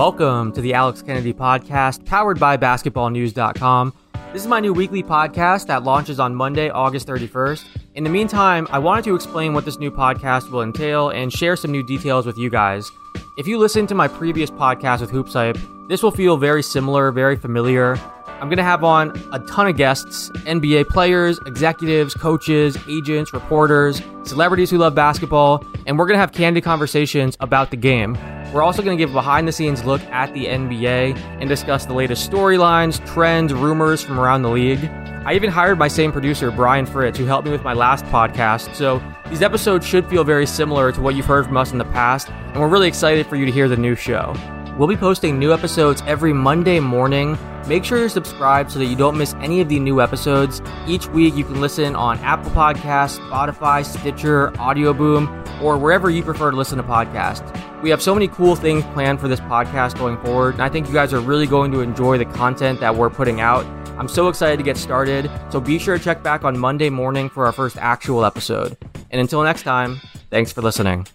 Welcome to the Alex Kennedy Podcast, powered by basketballnews.com. This is my new weekly podcast that launches on Monday, August 31st. In the meantime, I wanted to explain what this new podcast will entail and share some new details with you guys. If you listen to my previous podcast with HoopsHype, this will feel very similar, very familiar. I'm going to have on a ton of guests NBA players, executives, coaches, agents, reporters, celebrities who love basketball, and we're going to have candid conversations about the game. We're also going to give a behind the scenes look at the NBA and discuss the latest storylines, trends, rumors from around the league. I even hired my same producer, Brian Fritz, who helped me with my last podcast. So these episodes should feel very similar to what you've heard from us in the past, and we're really excited for you to hear the new show. We'll be posting new episodes every Monday morning. Make sure you're subscribed so that you don't miss any of the new episodes. Each week you can listen on Apple Podcasts, Spotify, Stitcher, Audioboom, or wherever you prefer to listen to podcasts. We have so many cool things planned for this podcast going forward, and I think you guys are really going to enjoy the content that we're putting out. I'm so excited to get started, so be sure to check back on Monday morning for our first actual episode. And until next time, thanks for listening.